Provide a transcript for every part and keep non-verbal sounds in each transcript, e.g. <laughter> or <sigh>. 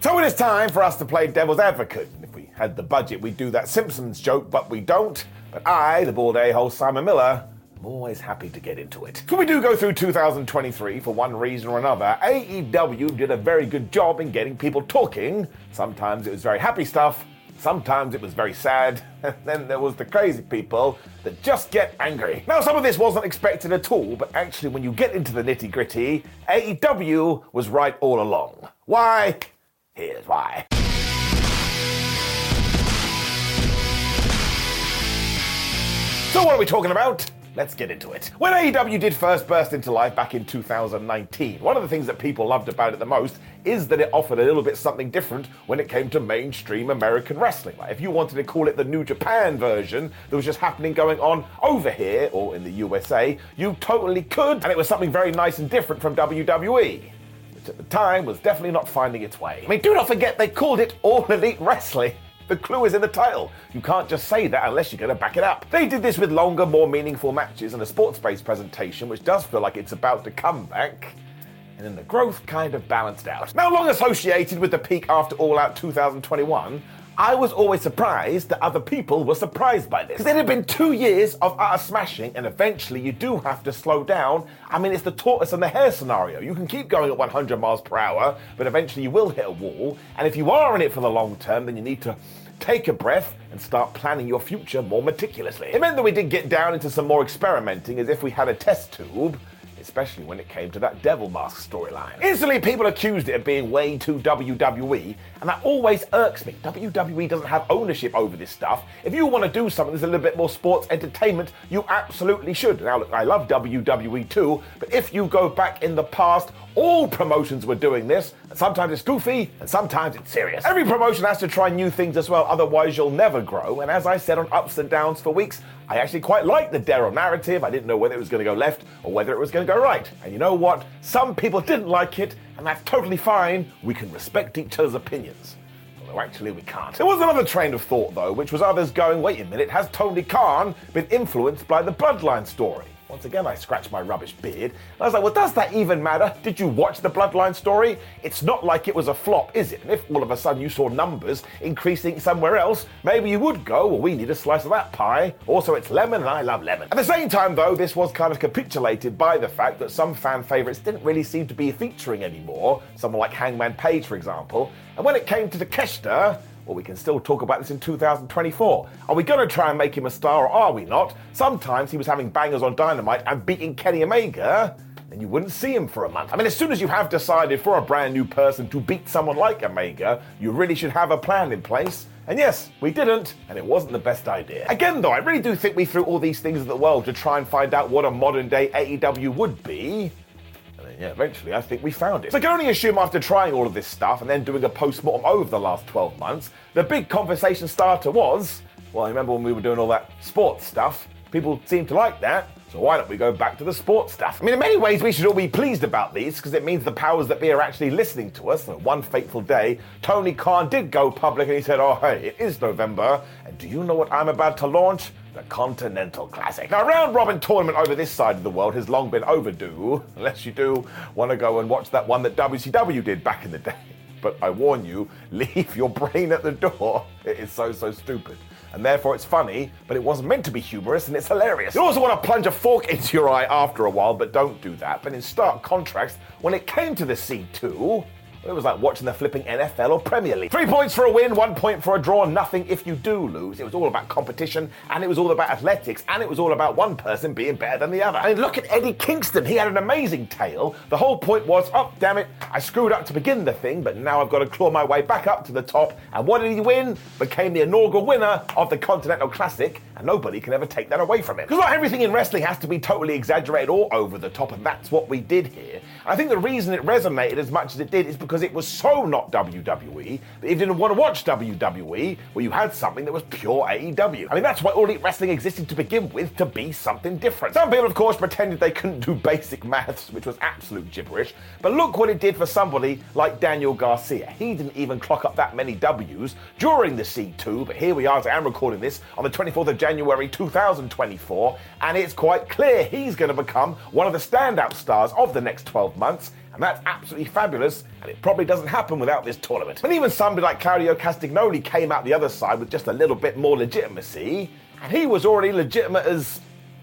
So it is time for us to play devil's advocate. If we had the budget, we'd do that Simpsons joke, but we don't. But I, the bald a-hole Simon Miller, am always happy to get into it. So we do go through 2023 for one reason or another. AEW did a very good job in getting people talking. Sometimes it was very happy stuff. Sometimes it was very sad, <laughs> and then there was the crazy people that just get angry. Now, some of this wasn't expected at all, but actually, when you get into the nitty gritty, AEW was right all along. Why? Here's why. So, what are we talking about? Let's get into it. When AEW did first burst into life back in 2019, one of the things that people loved about it the most is that it offered a little bit something different when it came to mainstream American wrestling. Like if you wanted to call it the New Japan version that was just happening going on over here or in the USA, you totally could, and it was something very nice and different from WWE at the time was definitely not finding its way. I mean, do not forget they called it All Elite Wrestling. The clue is in the title. You can't just say that unless you're going to back it up. They did this with longer, more meaningful matches and a sports based presentation, which does feel like it's about to come back. And then the growth kind of balanced out. Now, long associated with the peak after All Out 2021, I was always surprised that other people were surprised by this. Because it had been two years of utter smashing, and eventually you do have to slow down. I mean, it's the tortoise and the hare scenario. You can keep going at 100 miles per hour, but eventually you will hit a wall. And if you are in it for the long term, then you need to take a breath and start planning your future more meticulously. It meant that we did get down into some more experimenting as if we had a test tube especially when it came to that Devil Mask storyline. Instantly, people accused it of being way too WWE, and that always irks me. WWE doesn't have ownership over this stuff. If you want to do something that's a little bit more sports entertainment, you absolutely should. Now, look, I love WWE too, but if you go back in the past, all promotions were doing this. Sometimes it's goofy, and sometimes it's serious. Every promotion has to try new things as well, otherwise you'll never grow. And as I said on Ups and Downs for weeks, I actually quite liked the Daryl narrative. I didn't know whether it was going to go left or whether it was going to go right. And you know what? Some people didn't like it, and that's totally fine. We can respect each other's opinions. Although actually we can't. There was another train of thought though, which was others going, wait a minute, has Tony Khan been influenced by the Bloodline story? Once again, I scratched my rubbish beard. And I was like, well, does that even matter? Did you watch the Bloodline story? It's not like it was a flop, is it? And if all of a sudden you saw numbers increasing somewhere else, maybe you would go, well, we need a slice of that pie. Also, it's lemon, and I love lemon. At the same time, though, this was kind of capitulated by the fact that some fan favourites didn't really seem to be featuring anymore. Someone like Hangman Page, for example. And when it came to Takeshita, well, we can still talk about this in 2024. Are we going to try and make him a star or are we not? Sometimes he was having bangers on Dynamite and beating Kenny Omega. and you wouldn't see him for a month. I mean, as soon as you have decided for a brand new person to beat someone like Omega, you really should have a plan in place. And yes, we didn't, and it wasn't the best idea. Again, though, I really do think we threw all these things at the world to try and find out what a modern day AEW would be yeah, eventually I think we found it. So I can only assume after trying all of this stuff and then doing a post-mortem over the last 12 months, the big conversation starter was, well, I remember when we were doing all that sports stuff, people seemed to like that, so why don't we go back to the sports stuff? I mean, in many ways, we should all be pleased about these because it means the powers that be are actually listening to us. And one fateful day, Tony Khan did go public and he said, Oh, hey, it is November, and do you know what I'm about to launch? The Continental Classic. Now, a round robin tournament over this side of the world has long been overdue, unless you do want to go and watch that one that WCW did back in the day. <laughs> But I warn you, <laughs> leave your brain at the door. It is so, so stupid. and therefore it's funny, but it wasn't meant to be humorous, and it's hilarious. You also want to plunge a fork <laughs> into your eye after a while, but don't do that. But in stark contrast, when it came to the C2, it was like watching the flipping NFL or Premier League. Three points for a win, one point for a draw, nothing if you do lose. It was all about competition, and it was all about athletics, and it was all about one person being better than the other. I mean, look at Eddie Kingston. He had an amazing tale. The whole point was, oh, damn it, I screwed up to begin the thing, but now I've got to claw my way back up to the top. And what did he win? Became the inaugural winner of the Continental Classic, and nobody can ever take that away from him. Because not everything in wrestling has to be totally exaggerated or over the top, and that's what we did here. I think the reason it resonated as much as it did is because it was so not WWE that you didn't want to watch WWE, well, you had something that was pure AEW. I mean, that's why All Elite Wrestling existed to begin with, to be something different. Some people, of course, pretended they couldn't do basic maths, which was absolute gibberish, but look what it did for somebody like Daniel Garcia. He didn't even clock up that many W's during the C2, but here we are as I am recording this on the 24th of January 2024, and it's quite clear he's going to become one of the standout stars of the next 12 months, and that's absolutely fabulous, and it probably doesn't happen without this tournament. And even somebody like Claudio Castagnoli came out the other side with just a little bit more legitimacy, and he was already legitimate as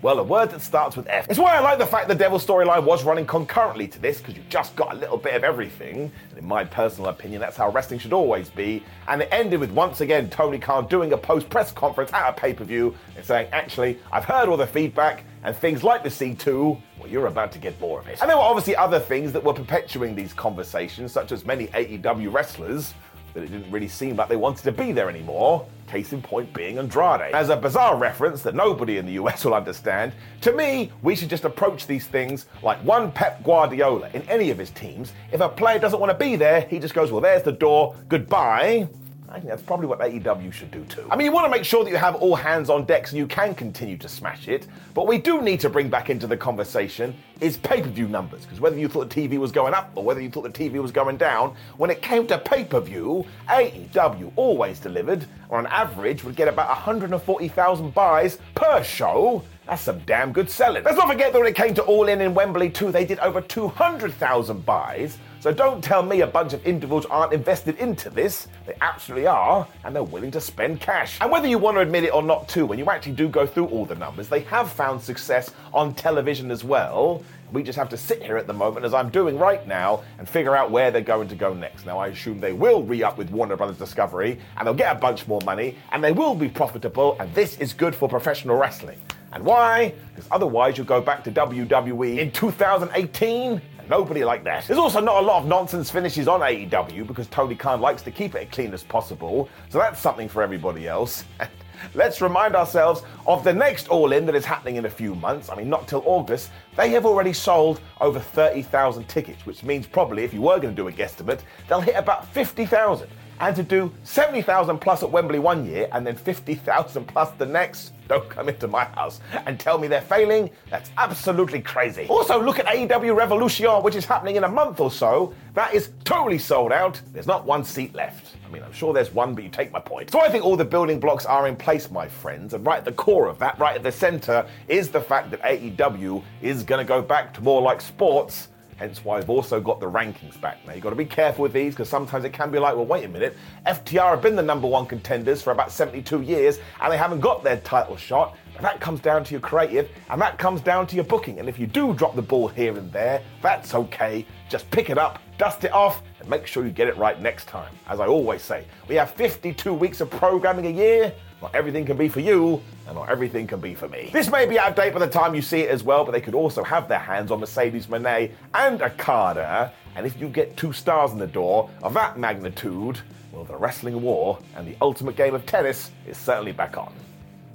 well, a word that starts with F. It's why I like the fact the Devil storyline was running concurrently to this, because you just got a little bit of everything. And in my personal opinion, that's how wrestling should always be. And it ended with once again Tony Khan doing a post press conference at a pay per view and saying, actually, I've heard all the feedback, and things like the C2, well, you're about to get more of it. And there were obviously other things that were perpetuating these conversations, such as many AEW wrestlers that it didn't really seem like they wanted to be there anymore. Case in point being Andrade. As a bizarre reference that nobody in the US <laughs> will understand, to me, we should just approach these things like one Pep Guardiola in any of his teams. If a player doesn't want to be there, he just goes, well, there's the door, goodbye. I think that's probably what AEW should do too. I mean, you want to make sure that you have all hands on deck so you can continue to smash it, but we do need to bring back into the conversation is pay per view numbers, because whether you thought the TV was going up or whether you thought the TV was going down, when it came to pay per view, AEW always delivered, or on average would get about 140,000 buys per show. That's some damn good selling. Let's not forget that when it came to All In in Wembley too, they did over 200,000 buys. So don't tell me a bunch of individuals aren't invested into this. They absolutely are, and they're willing to spend cash. And whether you want to admit it or not, too, when you actually do go through all the numbers, they have found success on television as well. We just have to sit here at the moment, as I'm doing right now, and figure out where they're going to go next. Now, I assume they will re up with Warner Brothers Discovery, and they'll get a bunch more money, and they will be profitable, and this is good for professional wrestling. And why? Because otherwise, you'll go back to WWE in 2018 Nobody like that. There's also not a lot of nonsense finishes on AEW because Tony Khan likes to keep it as clean as possible. So that's something for everybody else. <laughs> Let's remind ourselves of the next All In that is happening in a few months. I mean, not till August. They have already sold over 30,000 tickets, which means probably if you were going to do a guesstimate, they'll hit about 50,000 and to do 70,000 plus at Wembley one year and then 50,000 plus the next, don't come into my house and tell me they're failing. That's absolutely crazy. Also, look at AEW Revolution, which is happening in a month or so. That is totally sold out. There's not one seat left. I mean, I'm sure there's one, but you take my point. So I think all the building blocks are in place, my friends. And right at the core of that, right at the center, is the fact that AEW is going to go back to more like sports Hence why I've also got the rankings back. Now you've got to be careful with these because sometimes it can be like, well, wait a minute, FTR have been the number one contenders for about 72 years and they haven't got their title shot. And that comes down to your creative and that comes down to your booking. And if you do drop the ball here and there, that's okay. Just pick it up, dust it off, and make sure you get it right next time. As I always say, we have 52 weeks of programming a year. Not everything can be for you, and not everything can be for me. This may be out of date by the time you see it as well, but they could also have their hands on Mercedes Moné and Okada. And if you get two stars in the door of that magnitude, well, the wrestling war and the ultimate game of tennis is certainly back on.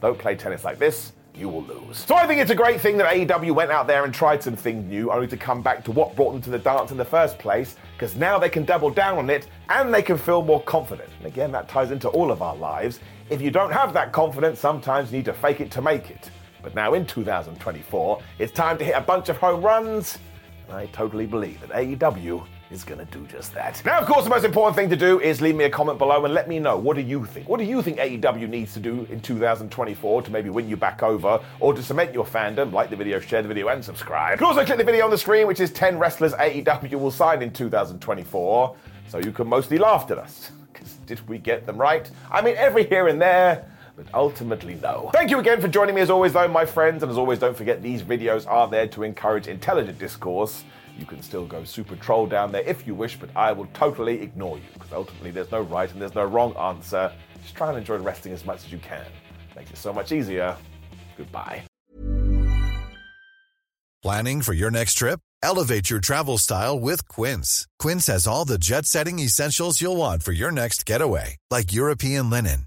Don't play tennis like this, you will lose. So I think it's a great thing that AEW went out there and tried something new, only to come back to what brought them to the dance in the first place, because now they can double down on it and they can feel more confident. And again, that ties into all of our lives. If you don't have that confidence, sometimes you need to fake it to make it. But now in 2024, it's time to hit a bunch of home runs. and I totally believe that AEW is going to do just that. Now, of course, the most important thing to do is leave me a comment below and let me know what do you think? What do you think AEW needs to do in 2024 to maybe win you back over or to cement your fandom? Like the video, share the video, and subscribe. You can also click the video on the screen, which is 10 wrestlers AEW will sign in 2024, so you can mostly laugh at us. <laughs> Because did we get them right? I mean, every here and there, But ultimately, no. Thank you again for joining me as always, though, my friends. And as always, don't forget these videos are there to encourage intelligent discourse. You can still go super troll down there if you wish, but I will totally ignore you because ultimately there's no right and there's no wrong answer. Just try and enjoy resting as much as you can. Makes it so much easier. Goodbye. Planning for your next trip? Elevate your travel style with Quince. Quince has all the jet setting essentials you'll want for your next getaway, like European linen,